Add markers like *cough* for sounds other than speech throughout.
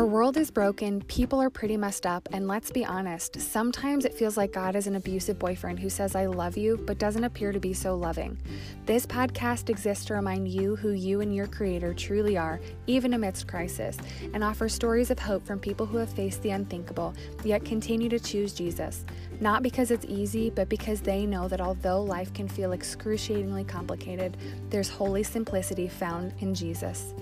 Our world is broken, people are pretty messed up, and let's be honest, sometimes it feels like God is an abusive boyfriend who says, I love you, but doesn't appear to be so loving. This podcast exists to remind you who you and your Creator truly are, even amidst crisis, and offer stories of hope from people who have faced the unthinkable, yet continue to choose Jesus. Not because it's easy, but because they know that although life can feel excruciatingly complicated, there's holy simplicity found in Jesus.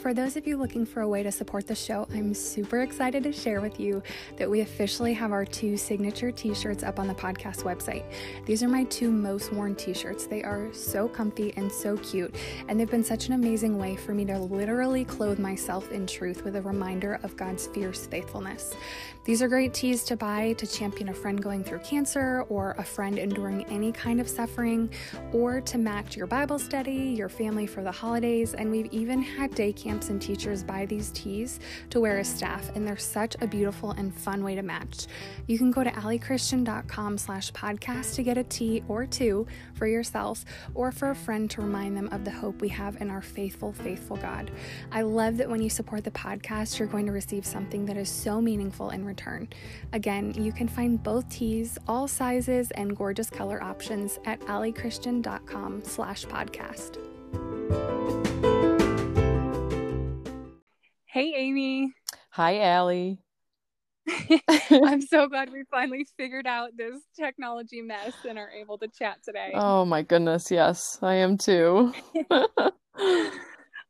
For those of you looking for a way to support the show, I'm super excited to share with you that we officially have our two signature t shirts up on the podcast website. These are my two most worn t shirts. They are so comfy and so cute, and they've been such an amazing way for me to literally clothe myself in truth with a reminder of God's fierce faithfulness. These are great tees to buy to champion a friend going through cancer or a friend enduring any kind of suffering, or to match your Bible study, your family for the holidays, and we've even had day camps and teachers buy these tees to wear as staff, and they're such a beautiful and fun way to match. You can go to alliechristian.com slash podcast to get a tee or two for yourself or for a friend to remind them of the hope we have in our faithful, faithful God. I love that when you support the podcast, you're going to receive something that is so meaningful in return return. Again, you can find both tees, all sizes, and gorgeous color options at alliechristian.com slash podcast. Hey, Amy. Hi, Allie. *laughs* I'm *laughs* so glad we finally figured out this technology mess and are able to chat today. Oh my goodness, yes, I am too. *laughs*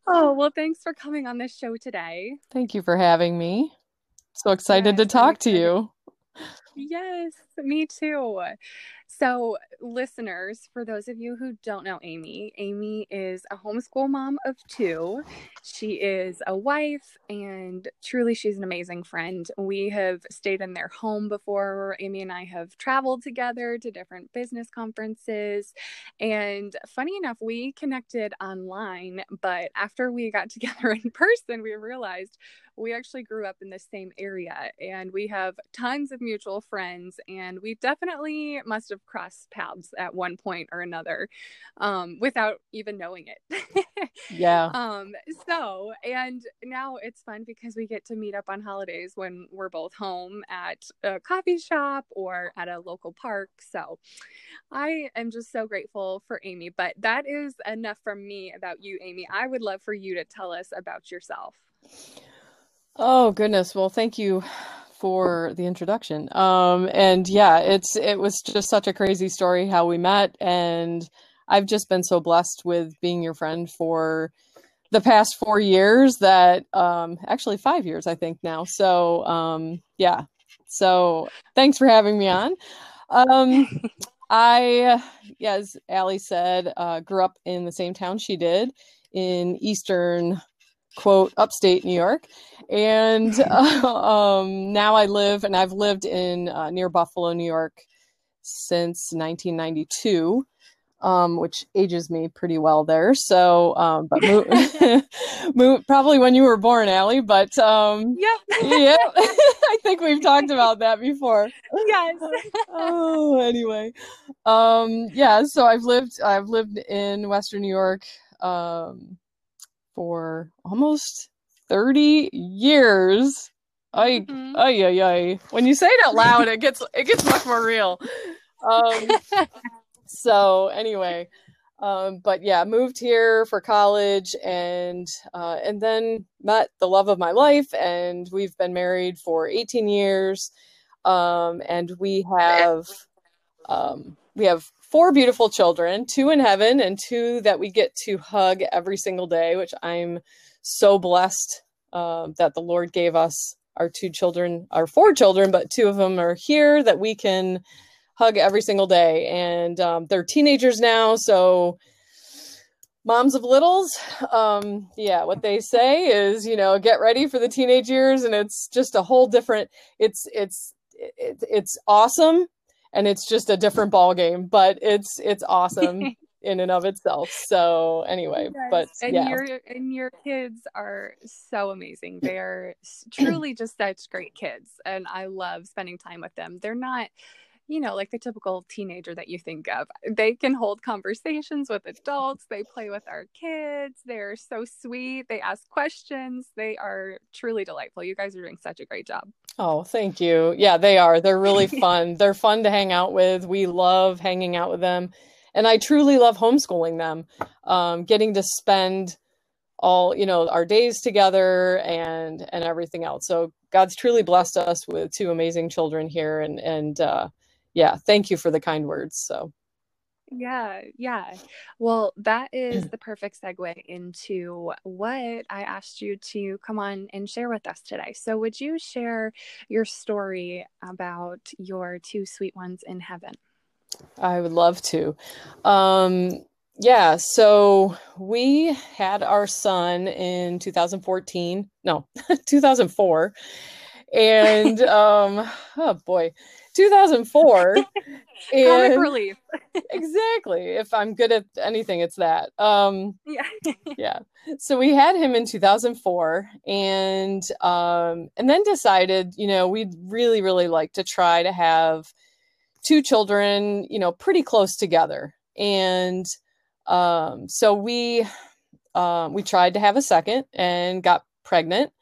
oh, well, thanks for coming on this show today. Thank you for having me. So excited yes, to talk to you. Yes, me too. So, listeners, for those of you who don't know Amy, Amy is a homeschool mom of two. She is a wife, and truly, she's an amazing friend. We have stayed in their home before. Amy and I have traveled together to different business conferences. And funny enough, we connected online, but after we got *laughs* together in person, we realized we actually grew up in the same area and we have tons of mutual friends and we definitely must have crossed paths at one point or another um, without even knowing it. Yeah. *laughs* Um so and now it's fun because we get to meet up on holidays when we're both home at a coffee shop or at a local park. So i am just so grateful for amy but that is enough from me about you amy. I would love for you to tell us about yourself. Oh goodness. Well, thank you for the introduction. Um and yeah, it's it was just such a crazy story how we met and I've just been so blessed with being your friend for the past 4 years that um actually 5 years I think now. So um yeah. So thanks for having me on. Um I as Allie said, uh grew up in the same town she did in eastern quote upstate New York, and uh, *laughs* um, now I live and I've lived in uh, near Buffalo, New York, since 1992. Um, which ages me pretty well there. So, um, but mo- *laughs* *laughs* mo- probably when you were born, Allie. But um, yep, yeah, I think we've talked about that before. Yes. oh, anyway, um, yeah. So I've lived I've lived in Western New York. Um, for almost 30 years. I, mm-hmm. ay, ay, ay. When you say it out loud, it gets it gets much more real. Um, *laughs* so anyway, um, but yeah, moved here for college and uh, and then met the love of my life, and we've been married for 18 years, um, and we have um, we have four beautiful children, two in heaven and two that we get to hug every single day, which I'm so blessed uh, that the Lord gave us our two children, our four children, but two of them are here that we can hug every single day. And um, they're teenagers now, so moms of littles um yeah what they say is you know get ready for the teenage years and it's just a whole different it's it's it, it's awesome and it's just a different ball game but it's it's awesome *laughs* in and of itself so anyway yes. but and yeah. your and your kids are so amazing they're *clears throat* truly just such great kids and i love spending time with them they're not you know, like the typical teenager that you think of. They can hold conversations with adults, they play with our kids, they're so sweet, they ask questions, they are truly delightful. You guys are doing such a great job. Oh, thank you. Yeah, they are. They're really *laughs* fun. They're fun to hang out with. We love hanging out with them. And I truly love homeschooling them, um, getting to spend all you know our days together and and everything else so god's truly blessed us with two amazing children here and and uh yeah thank you for the kind words so yeah, yeah. Well, that is *clears throat* the perfect segue into what I asked you to come on and share with us today. So, would you share your story about your two sweet ones in heaven? I would love to. Um, yeah, so we had our son in 2014, no, *laughs* 2004. And *laughs* um, oh boy, 2004. and *laughs* relief. *laughs* exactly. If I'm good at anything, it's that. Um, yeah. *laughs* yeah. So we had him in 2004 and um, and then decided, you know, we'd really, really like to try to have two children, you know, pretty close together. And um, so we um, we tried to have a second and got pregnant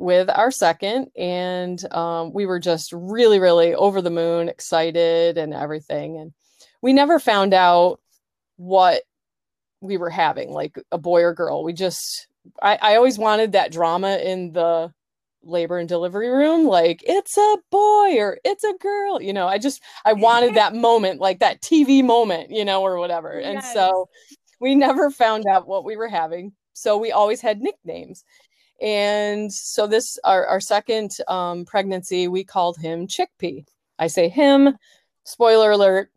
with our second and um, we were just really really over the moon excited and everything and we never found out what we were having like a boy or girl we just I, I always wanted that drama in the labor and delivery room like it's a boy or it's a girl you know i just i wanted that *laughs* moment like that tv moment you know or whatever yes. and so we never found out what we were having so we always had nicknames and so this our, our second um, pregnancy we called him chickpea i say him spoiler alert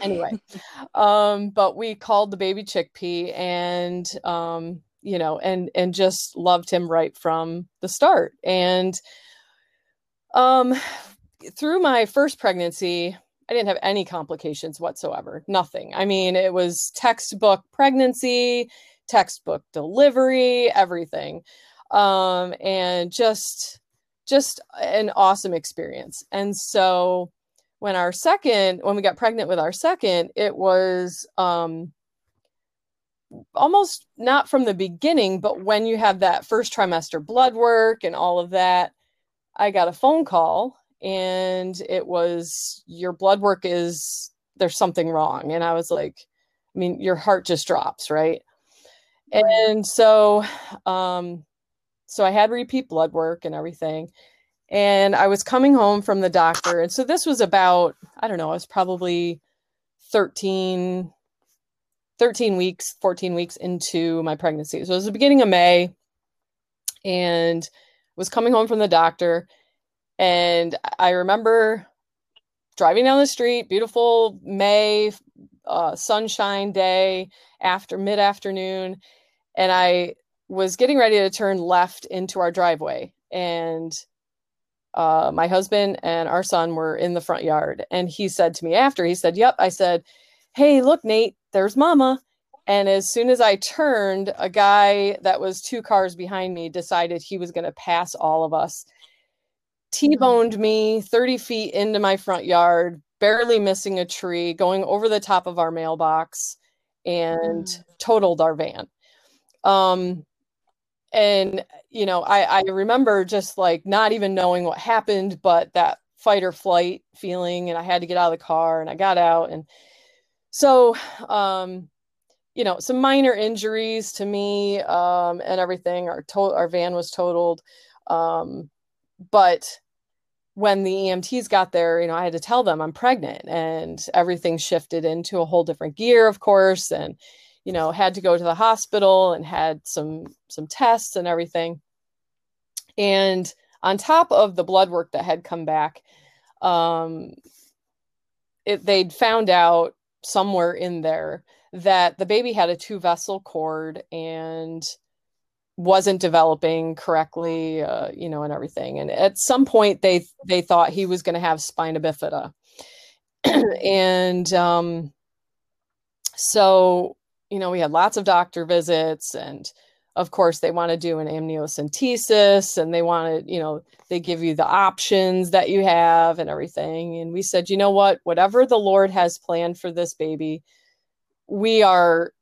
anyway *laughs* um, but we called the baby chickpea and um, you know, and and just loved him right from the start. And um through my first pregnancy, I didn't have any complications whatsoever. Nothing. I mean, it was textbook pregnancy, textbook delivery, everything. Um and just just an awesome experience. And so when our second when we got pregnant with our second, it was um almost not from the beginning, but when you have that first trimester blood work and all of that, I got a phone call and it was your blood work is there's something wrong. And I was like, I mean, your heart just drops, right? And so um so I had repeat blood work and everything. And I was coming home from the doctor. And so this was about, I don't know, I was probably 13, 13 weeks, 14 weeks into my pregnancy. So it was the beginning of May and was coming home from the doctor. And I remember driving down the street, beautiful May uh, sunshine day after mid afternoon. And I was getting ready to turn left into our driveway. And uh, my husband and our son were in the front yard. And he said to me after, he said, Yep. I said, Hey, look, Nate, there's mama. And as soon as I turned, a guy that was two cars behind me decided he was going to pass all of us. T boned me 30 feet into my front yard, barely missing a tree, going over the top of our mailbox, and mm. totaled our van. Um, and, you know, I, I remember just like not even knowing what happened, but that fight or flight feeling. And I had to get out of the car and I got out. And so um you know some minor injuries to me um and everything our to- our van was totaled um but when the EMTs got there, you know, I had to tell them I'm pregnant and everything shifted into a whole different gear, of course, and you know, had to go to the hospital and had some some tests and everything. And on top of the blood work that had come back, um, it, they'd found out somewhere in there that the baby had a two vessel cord and wasn't developing correctly uh, you know and everything. And at some point they they thought he was going to have spina bifida. *clears throat* And um so you know we had lots of doctor visits and of course they want to do an amniocentesis and they want to you know they give you the options that you have and everything. And we said you know what? Whatever the lord has planned for this baby we are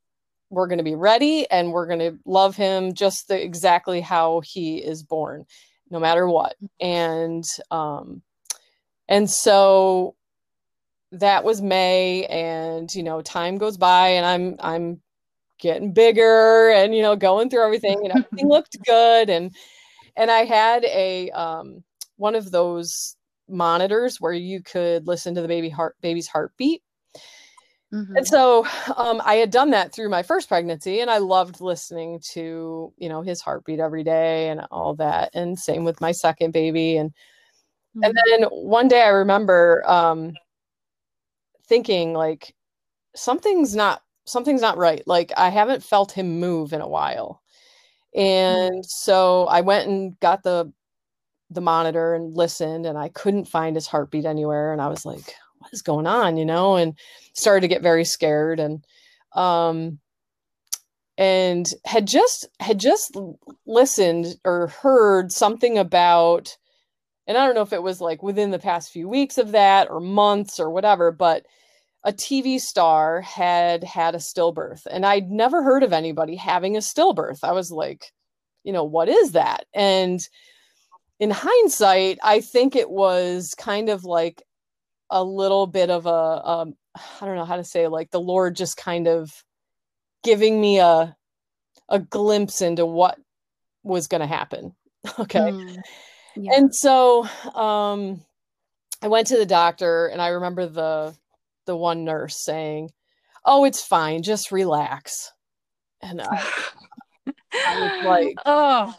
we're going to be ready and we're going to love him just the, exactly how he is born no matter what. And um and so that was may and you know time goes by and i'm i'm getting bigger and you know going through everything and *laughs* everything looked good. And and i had a um one of those monitors where you could listen to the baby heart baby's heartbeat mm-hmm. and so um, i had done that through my first pregnancy and i loved listening to you know his heartbeat every day and all that and same with my second baby and mm-hmm. and then one day i remember um thinking like something's not something's not right. Like I haven't felt him move in a while. Hmm. And so I went and got the the monitor and listened and I couldn't find his heartbeat anywhere and I was like what is going on, you know, and started to get very scared and um and had just had just listened or heard something about and I don't know if it was like within the past few weeks of that or months or whatever, but a TV star had had a stillbirth and I'd never heard of anybody having a stillbirth. I was like, you know, what is that? And in hindsight, I think it was kind of like a little bit of a um, I don't know how to say like the Lord just kind of giving me a a glimpse into what was going to happen. *laughs* Okay. Mm, yeah. And so um I went to the doctor and I remember the the one nurse saying, "Oh, it's fine, just relax." And I, I was *sighs* like, "Oh,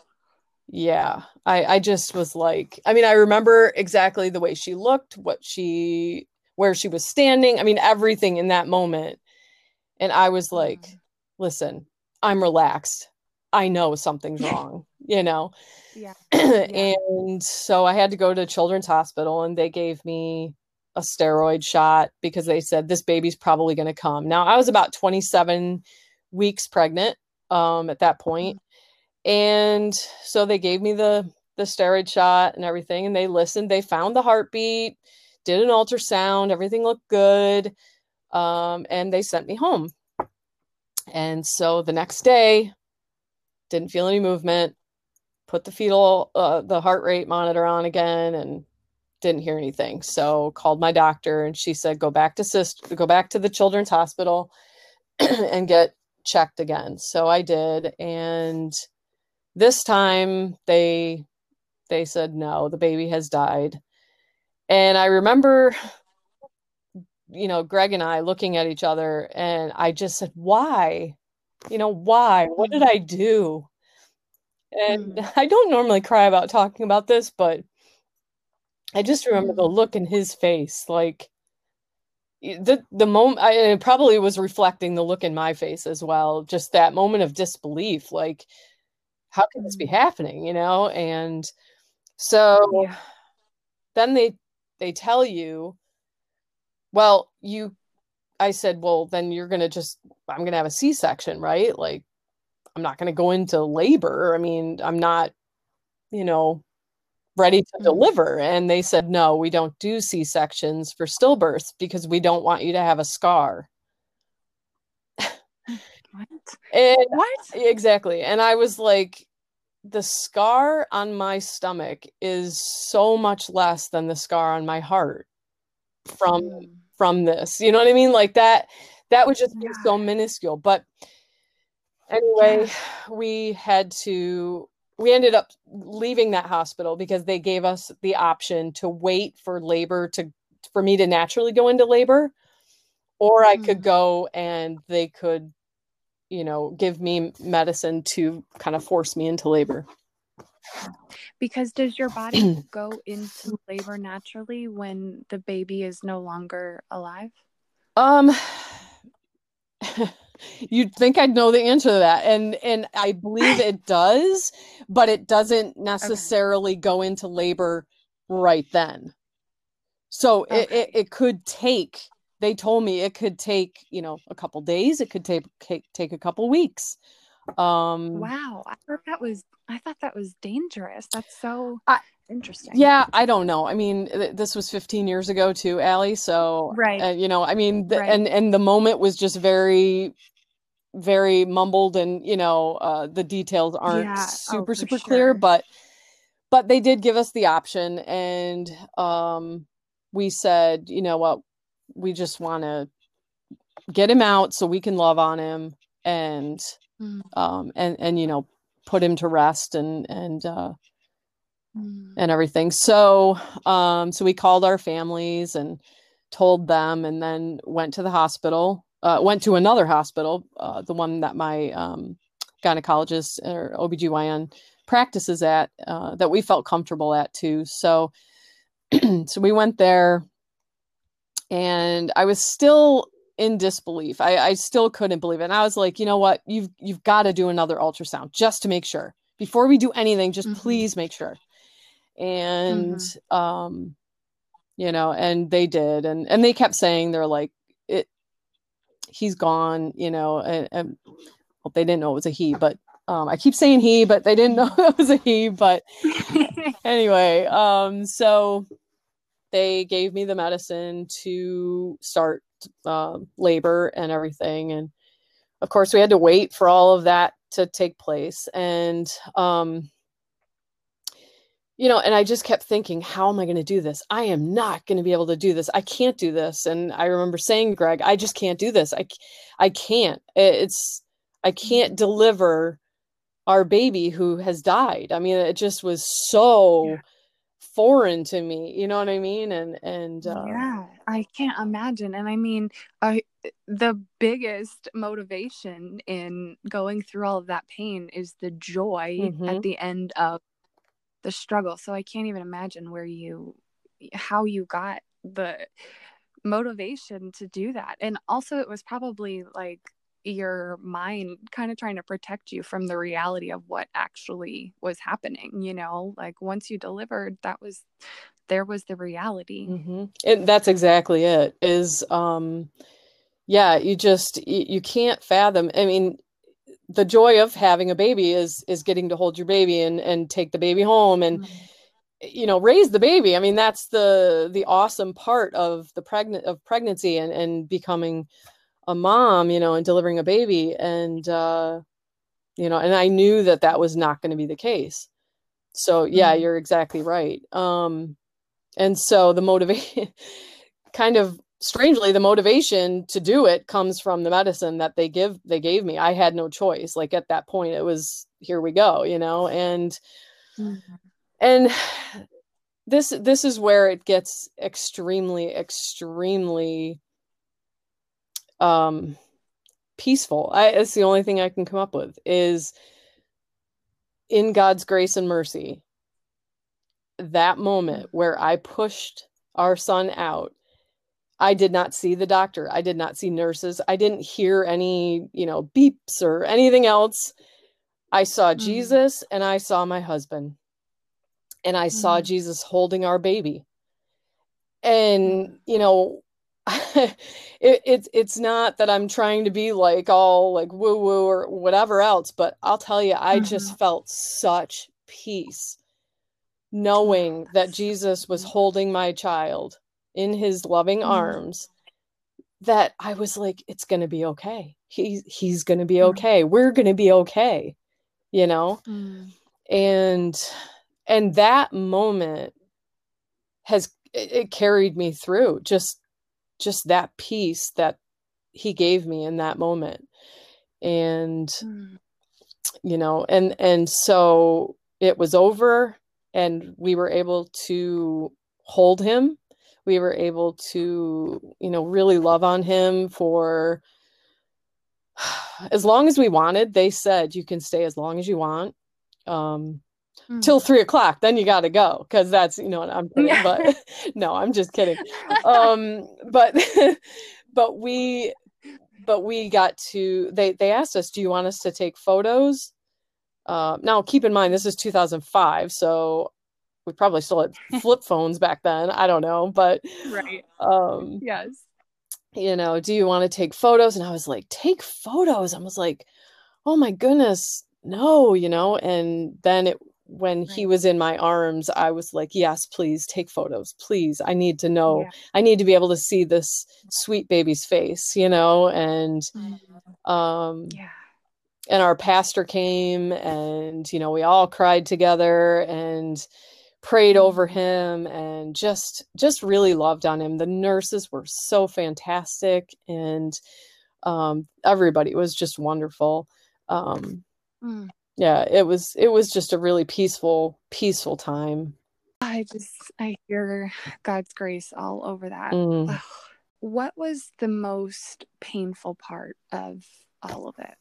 yeah." I I just was like, I mean, I remember exactly the way she looked, what she where she was standing. I mean, everything in that moment. And I was like, mm. "Listen, I'm relaxed. I know something's wrong." you know. Yeah. *clears throat* yeah. and so I had to go to Children's Hospital and they gave me a steroid shot because they said this baby's probably going to come. Now, I was about 27 weeks pregnant um, at that point. And so they gave me the the steroid shot and everything and they listened. They found the heartbeat, did an ultrasound, everything looked good. Um, and they sent me home. And so the next day, didn't feel any movement, put the fetal uh, the heart rate monitor on again and didn't hear anything. So called my doctor and she said, go back to sister, go back to the children's hospital *clears throat* and get checked again. So I did. And this time they, they said, no, the baby has died. And I remember, you know, Greg and I looking at each other and I just said, why? You know, why? What did I do? And mm. *laughs* I don't normally cry about talking about this, but I just remember the mm. look in his face, like the the moment. I it probably was reflecting the look in my face as well. Just that moment of disbelief, like how can this be mm. happening, you know? And so yeah. then they they tell you, well, you. I said, well, then you're gonna just I'm gonna have a C-section, right? Like I'm not gonna go into labor. I mean, I'm not, you know, ready to mm-hmm. deliver. And they said, no, we don't do C sections for stillbirths because we don't want you to have a scar. *laughs* What? and, what? Exactly. And I was like, the scar on my stomach is so much less than the scar on my heart from mm. from this. You know what I mean? Like that that would just be yeah. so minuscule. But anyway, yeah. *sighs* we had to we ended up leaving that hospital because they gave us the option to wait for labor to for me to naturally go into labor or I could mm. go and they could you know give me medicine to kind of force me into labor because does your body *clears throat* go into labor naturally when the baby is no longer alive um *laughs* You'd think I'd know the answer to that. And and I believe it does, but it doesn't *laughs* necessarily okay. go into labor right then. So okay. it, it, it could take they told me it could take, you know, a couple days, it could take take, take a couple weeks. Um, wow, I thought that was I thought that was dangerous. That's so I, interesting. Yeah, I don't know. I mean, th- this was 15 years ago too, Allie. So, right, uh, you know, I mean, the, right. and and the moment was just very, very mumbled, and you know, uh, the details aren't Yeah. Oh, super for super clear, but but they did give us the option, and um, we said, you know what, we just want to get him out so we can love on him and Mm, um and and you know put him to rest and and uh mm. and everything. So, um, so we called our families and told them, and then went to the hospital. Uh, went to another hospital, uh, the one that my um, gynecologist or OBGYN practices at, uh, that we felt comfortable at too. So, *clears throat* so we went there, and I was still in disbelief. I, I still couldn't believe it. And I was like, you know what? You've you've got to do another ultrasound just to make sure. Before we do anything, just Mhm. please make sure and um you know and they did and and they kept saying they're like it he's gone you know and, and well, they didn't know it was a he but um i keep saying he but they didn't *laughs* know it was a he but *laughs* anyway um so they gave me the medicine to start uh, labor and everything and of course we had to wait for all of that to take place and um you know, and I just kept thinking, how am I going to do this? I am not going to be able to do this. I can't do this. And I remember saying, Greg, I just can't do this. I, I can't. It's, I can't deliver our baby who has died. I mean, it just was so Yeah. Foreign to me. You know what I mean? And, and, uh, yeah, I can't imagine. And I mean, I the biggest motivation in going through all of that pain is the joy Mhm. at the end of the struggle. So I can't even imagine where you how you got the motivation to do that. And also it was probably like your mind kind of trying to protect you from the reality of what actually was happening, you know? Like once you delivered, that was there was the reality. hmm And that's exactly it. Is um, yeah, you just you, you can't fathom. I mean, the joy of having a baby is is getting to hold your baby and and take the baby home and Mm. you know raise the baby. I mean, that's the the awesome part of the pregnant of pregnancy and and becoming a mom. You know, and delivering a baby and uh, you know, and I knew that that was not going to be the case. So yeah, Mhm. you're exactly right. Um, and so the motivation *laughs* kind of strangely the motivation to do it comes from the medicine that they give they gave me i had no choice like at that point it was here we go you know and Mhm. and *sighs* this this is where it gets extremely extremely um peaceful i it's the only thing i can come up with is in god's grace and mercy that moment where i pushed our son out i did not see the doctor i did not see nurses i didn't hear any you know beeps or anything else i saw Mhm. jesus and i saw my husband and i saw Mhm. jesus holding our baby and Mhm. you know *laughs* it, it's it's not that i'm trying to be like all like woo woo or whatever else but i'll tell you i just felt such peace knowing that jesus was holding my child in his loving Mhm. arms that i was like it's going to be okay he's he's going to be Mhm. okay we're going to be okay you know Mm. and and that moment has it carried me through just just that peace that he gave me in that moment. And Mm. you know and and so it was over and we were able to hold him. We were able to you know really love on him for *sighs* as long as we wanted. They said you can stay as long as you want. Um Mm. till three o'clock then you got to go because that's you know i'm kidding but *laughs* *laughs* no i'm just kidding *laughs* um but but we but we got to they they asked us do you want us to take photos uh, now keep in mind this is 2005 so we probably still had flip phones back then i don't know but right. um Yes. you know do you want to take photos and i was like take photos i was like oh my goodness, no, you know, and then it when right. he was in my arms, I was like, yes, please take photos. Please. I need to know. Yeah. I need to be able to see this sweet baby's face, you know, and mm-hmm. um yeah. And our pastor came and you know, we all cried together and prayed over mm-hmm. him and just just really loved on him. The nurses were so fantastic and um everybody was just wonderful. Um mm yeah it was it was just a really peaceful peaceful time. I just i hear god's grace all over that. Mm. what was the most painful part of all of it?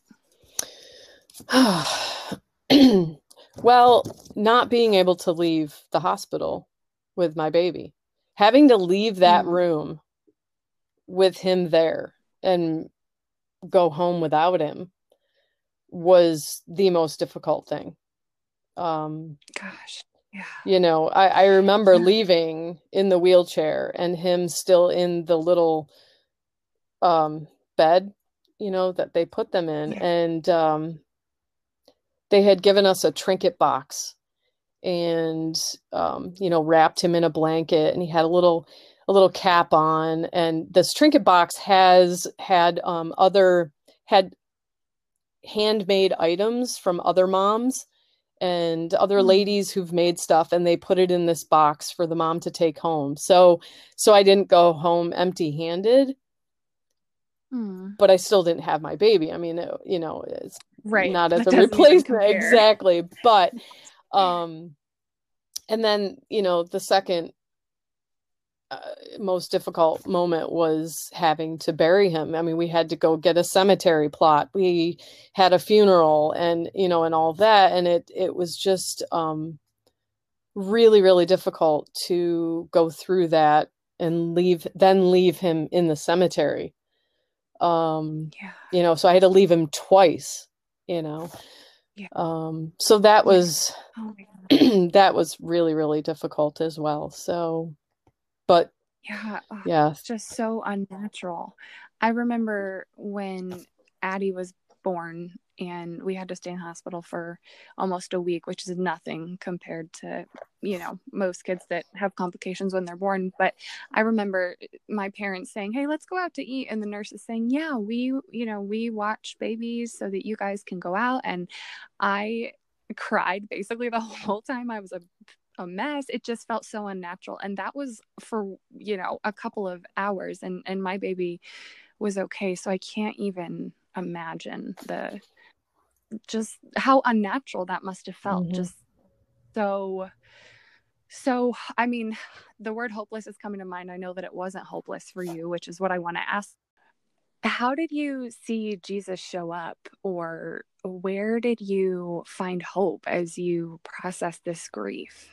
*sighs* Well not being able to leave the hospital with my baby having to leave that mm. room with him there and go home without him was the most difficult thing. Um, Gosh, yeah. You know, I, I remember leaving in the wheelchair and him still in the little um, bed, you know, that they put them in. Yeah. And um, they had given us a trinket box and, um, you know, wrapped him in a blanket and he had a little a little cap on and this trinket box has had um, other had handmade items from other moms and other mm. ladies who've made stuff and they put it in this box for the mom to take home. So so i didn't go home empty handed mm. but i still didn't have my baby. I mean it, you know it's right. not as that a replacement. *laughs* exactly. But *laughs* um and then you know the second most difficult moment was having to bury him. I mean, we had to go get a cemetery plot. We had a funeral and, you know, and all that. And it, it was just um, really, really difficult to go through that and leave, then leave him in the cemetery. Um, yeah. You know, so I had to leave him twice, you know. Yeah. Um, so that was, oh *clears throat* that was really, really difficult as well. So, but yeah yeah. it's just so unnatural. I remember when addie was born and we had to stay in hospital for almost a week which is nothing compared to you know most kids that have complications when they're born. But i remember my parents saying hey let's go out to eat. And the nurses saying yeah we you know we watch babies so that you guys can go out. And i cried basically the *laughs* whole time. I was a a mess it just felt so unnatural and that was for you know a couple of hours and and my baby was okay so i can't even imagine the just how unnatural that must have felt mm-hmm. just so so i mean *sighs* the word hopeless is coming to mind i know that it wasn't hopeless for you which is what i want to ask how did you see jesus show up or where did you find hope as you process this grief?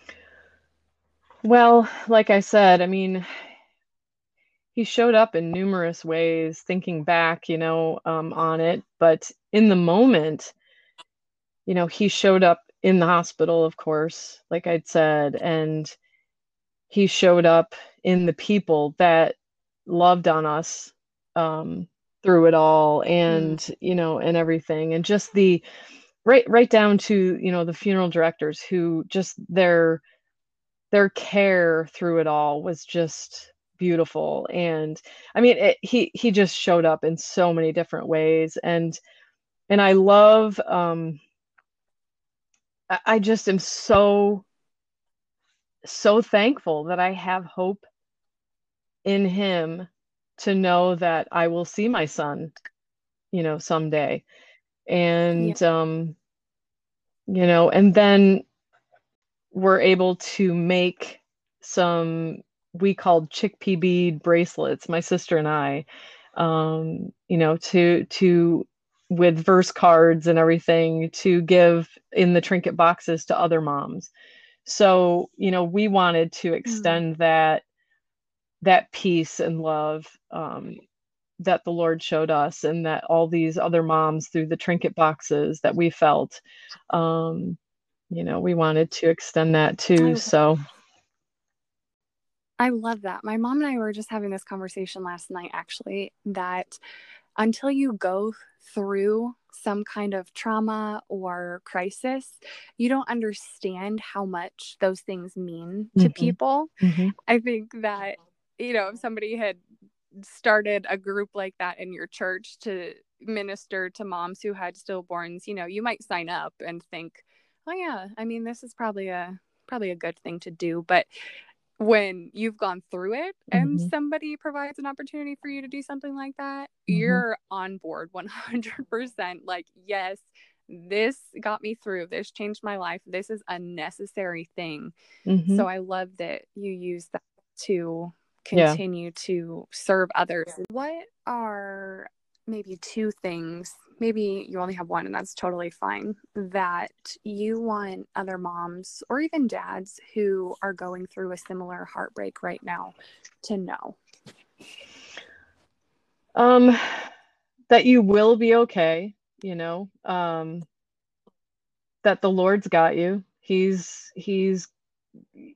Well, like I said, I mean, he showed up in numerous ways, thinking back, you know, um, on it. But in the moment, you know, he showed up in the hospital, of course, like I'd said, and he showed up in the people that loved on us um, through it all and mm. you know and everything. And just the right right down to you know the funeral directors who just their their care through it all was just beautiful. And i mean it, he he just showed up in so many different ways. And and i love um I, I just am so so thankful that i have hope in him to know that I will see my son, you know, someday. And, yeah. um, you know, and then we're able to make some we called chickpea bead bracelets, my sister and I, um, you know, to, to, with verse cards and everything to give in the trinket boxes to other moms. So, you know, we wanted to mm. extend mm. that that peace and love um, that the Lord showed us, and that all these other moms through the trinket boxes that we felt, um, you know, we wanted to extend that too. So. I love that. My mom and I were just having this conversation last night, actually, that until you go through some kind of trauma or crisis, you don't understand how much those things mean to mm-hmm. people. Mm-hmm. I think that, you know, if somebody had started a group like that in your church to minister to moms who had stillborns, you know, you might sign up and think, oh yeah, I mean, this is probably a probably a good thing to do. But when you've gone through it and mm-hmm. somebody provides an opportunity for you to do something like that, mm-hmm. you're on board 100%. Like, yes, this got me through. This changed my life. This is a necessary thing. Mm-hmm. So I love that you use that to continue yeah. to serve others. What are maybe two things maybe you only have one and that's totally fine that you want other moms or even dads who are going through a similar heartbreak right now to know um that you will be okay you know um that the lord's got you he's he's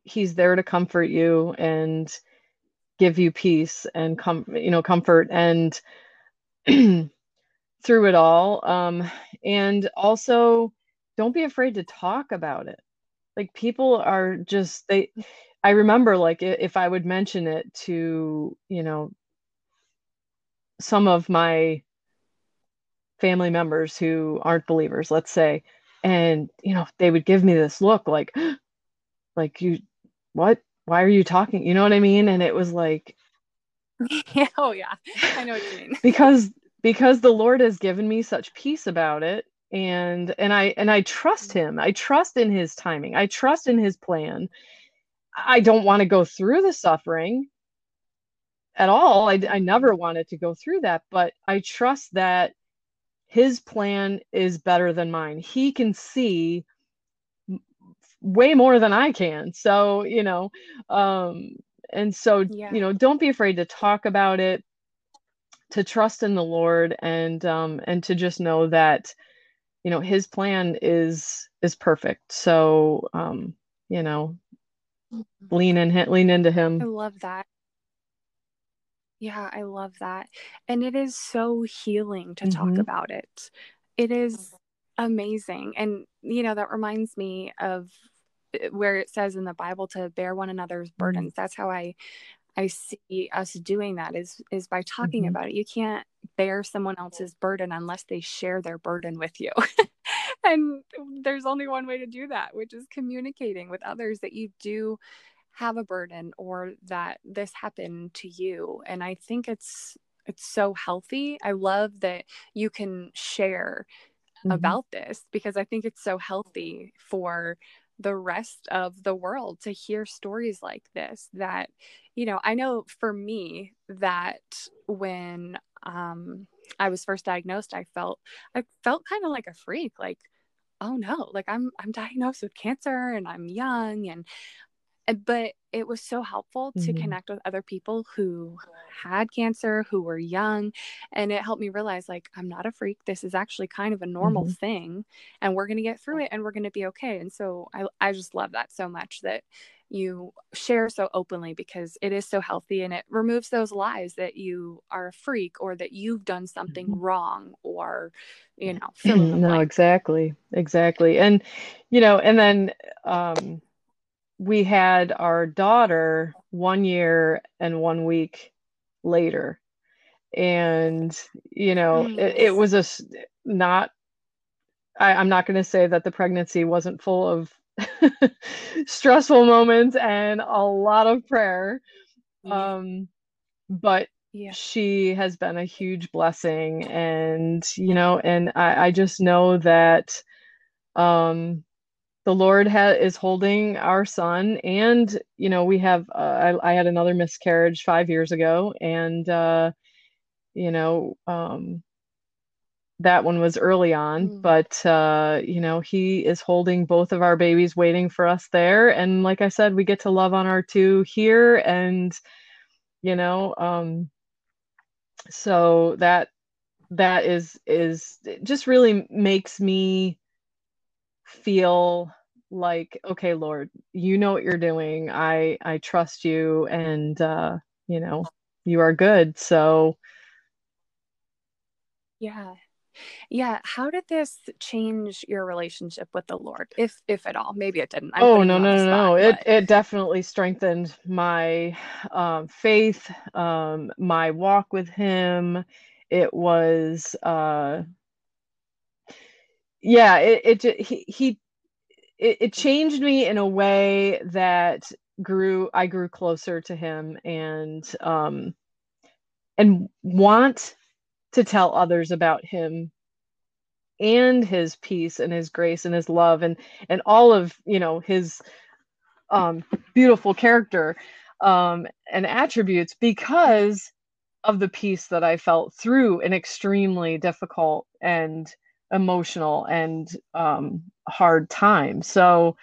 he's there to comfort you and give you peace and com you know comfort and *clears throat* through it all. Um, and also, don't be afraid to talk about it. Like people are just they. I remember like if I would mention it to you know some of my family members who aren't believers, let's say, and you know they would give me this look like, *gasps* like you, what? Why are you talking? You know what I mean? And it was like, *laughs* oh yeah, I know what you mean. *laughs* because because the Lord has given me such peace about it and and I and I trust mm-hmm. him. I trust in his timing. I trust in his plan. I don't want to go through the suffering at all. I, I never mm-hmm. wanted to go through that, but I trust that his plan is better than mine. He can see way more than I can. So, you know, um, and so, yeah. you know, don't be afraid to talk about it to trust in the Lord and um, and to just know that you know His plan is is perfect. So um, you know, lean in lean into Him. I love that. Yeah, I love that, and it is so healing to mm-hmm. talk about it. It is amazing, and you know that reminds me of where it says in the Bible to bear one another's mm-hmm. burdens. That's how I I see us doing that is is by talking mm-hmm. about it. You can't bear someone else's burden unless they share their burden with you. *laughs* and there's only one way to do that, which is communicating with others that you do have a burden or that this happened to you. And I think it's it's so healthy. I love that you can share mm-hmm. about this because I think it's so healthy for the rest of the world to hear stories like this that you know i know for me that when um i was first diagnosed i felt i felt kind of like a freak like oh no like i'm i'm diagnosed with cancer and i'm young and but it was so helpful to mm-hmm. connect with other people who had cancer who were young and it helped me realize like i'm not a freak this is actually kind of a normal mm-hmm. thing and we're going to get through it and we're going to be okay and so I, I just love that so much that you share so openly because it is so healthy and it removes those lies that you are a freak or that you've done something mm-hmm. wrong or you know *clears throat* no exactly exactly and you know and then um we had our daughter one year and one week later and you know it, it, was a not I, i'm not going to say that the pregnancy wasn't full of *laughs* stressful moments and a lot of prayer yeah. um but yeah. she has been a huge blessing and you know and i, I just know that um the Lord ha- is holding our son, and you know we have. Uh, I, I, had another miscarriage five years ago, and uh, you know um, that one was early on, mm. but uh, you know he is holding both of our babies, waiting for us there. And like I said, we get to love on our two here, and you know, um, so that that is is just really makes me feel like okay lord you know what you're doing i i trust you and uh you know you are good so Yeah. Yeah. How did this change your relationship with the Lord? If if at all. Maybe it didn't. I'm Oh no no no spot, no! It it definitely strengthened my um, faith, um, my walk with Him. It was uh, yeah. It it he he it, it changed me in a way that grew I grew closer to Him and um and want to tell others about Him and His peace and His grace and His love and and all of you know His um, beautiful character um, and attributes because of the peace that I felt through an extremely difficult and emotional and um, hard time. So,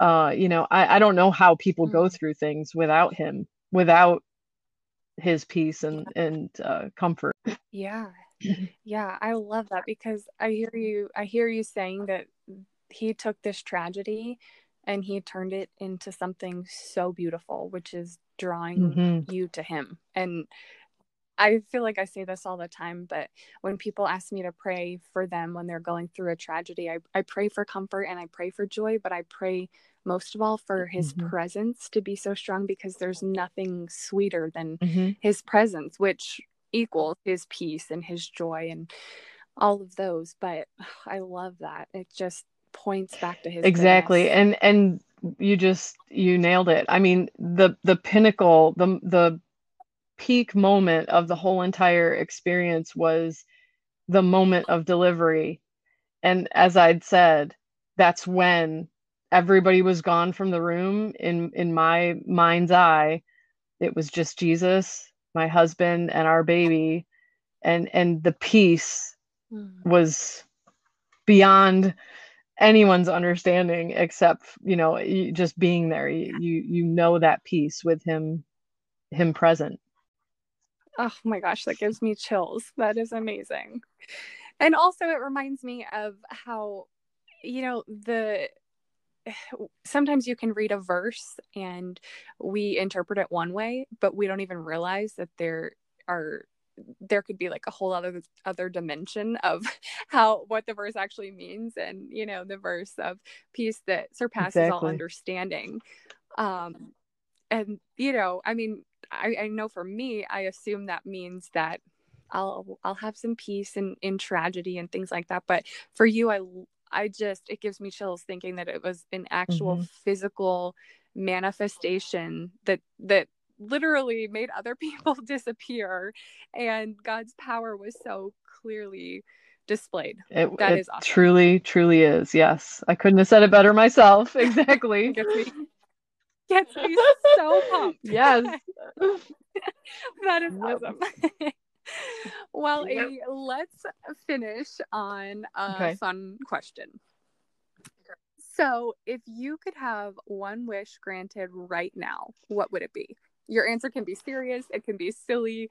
uh, you know, I, I don't know how people go Mm. through things without him, without his peace and and uh, comfort. yeah. *clears throat* Yeah, I love that because I hear you I hear you saying that he took this tragedy and he turned it into something so beautiful, which is drawing hmm you to him. And I feel like I say this all the time, but when people ask me to pray for them when they're going through a tragedy, I, I pray for comfort and I pray for joy, but I pray most of all for his hmm presence to be so strong because there's nothing sweeter than hmm his presence, which equals his peace and his joy and all of those. But *sighs* I love that. It just points back to his Exactly. goodness. And and you just you nailed it. I mean, the the pinnacle, the the peak moment of the whole entire experience was the moment of delivery. And as I'd said, that's when everybody was gone from the room in in my mind's eye. It was just Jesus, my husband, and our baby. And and the peace Mm. was beyond anyone's understanding except you know just being there you, you you know that peace with him him present Oh my gosh, that gives me chills. That is amazing. And also, it reminds me of how, you know, the *sighs* sometimes you can read a verse and we interpret it one way, but we don't even realize that there are there could be like a whole other other dimension of *laughs* how what the verse actually means and you know the verse of peace that surpasses all understanding um and you know i mean I, I know for me i assume that means that i'll i'll have some peace in in tragedy and things like that. But for you i i just it gives me chills thinking that it was an actual hmm physical manifestation that that literally made other *laughs* people *laughs* disappear. And god's power was so clearly displayed. It that it is awesome. truly truly is. Yes. I couldn't have said it better myself. *laughs* Exactly gets me so pumped? *laughs* Yes. *laughs* That is yep. awesome. *laughs* Well yep. Amy let's finish on a okay. fun question. So if you could have one wish granted right now what would it be? Your answer can be serious it can be silly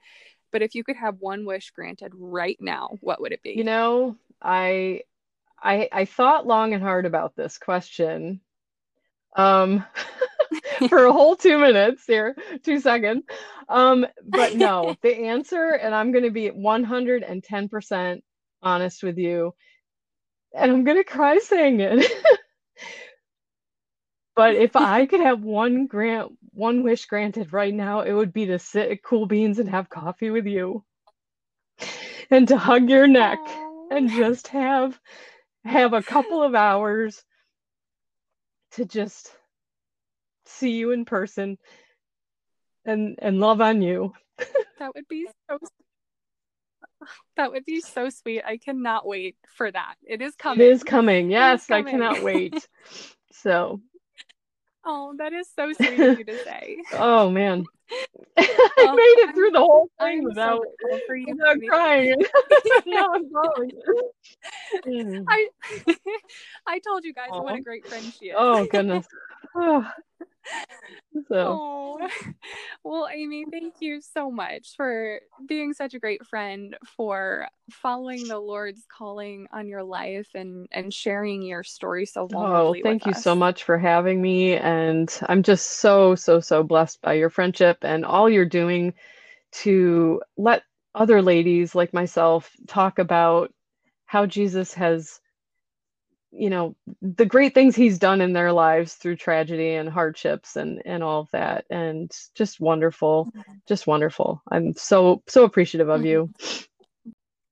but if you could have one wish granted right now what would it be? you know i i i thought long and hard about this question. Um *laughs* for a whole two minutes here, two seconds. Um, but no, *laughs* the answer, and I'm going to be 110% honest with you, and I'm going to cry saying it. *laughs* but if I could have one grant, one wish granted right now, it would be to sit at Cool Beans and have coffee with you, and to hug your neck, and just have have a couple of hours to just see you in person and and love on you. *laughs* that would be so that would be so sweet i cannot wait for that it is coming is coming. Yes, I coming cannot wait. *laughs* So, oh that is so *laughs* sweet of you to say oh man. I made it i'm through the whole i thing am without for you without crying. now I'm. Mm. I I told you guys what a great friend she is. Oh goodness. Oh, *laughs* so oh, *laughs* well, Amy, thank you so much for being such a great friend, for following the Lord's calling on your life and and sharing your story so oh, thank you so much for having me and I'm just so so so blessed by your friendship and all you're doing to let other ladies like myself talk about how Jesus has you know the great things he's done in their lives through tragedy and hardships and and all of that and just wonderful mm-hmm. just wonderful i'm so so appreciative of you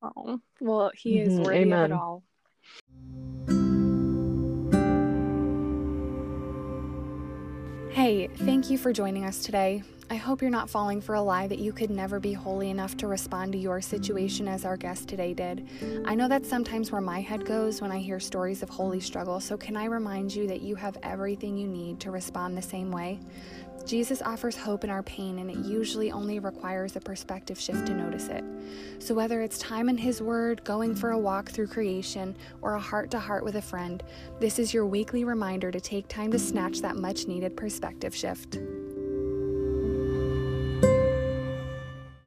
oh well he is mm-hmm. worthy Amen. of it all Hey, thank you for joining us today. I hope you're not falling for a lie that you could never be holy enough to respond to your situation as our guest today did. I know that's sometimes where my head goes when I hear stories of holy struggle, so can I remind you that you have everything you need to respond the same way? Jesus offers hope in our pain, and it usually only requires a perspective shift to notice it. So, whether it's time in His Word, going for a walk through creation, or a heart to heart with a friend, this is your weekly reminder to take time to snatch that much needed perspective shift.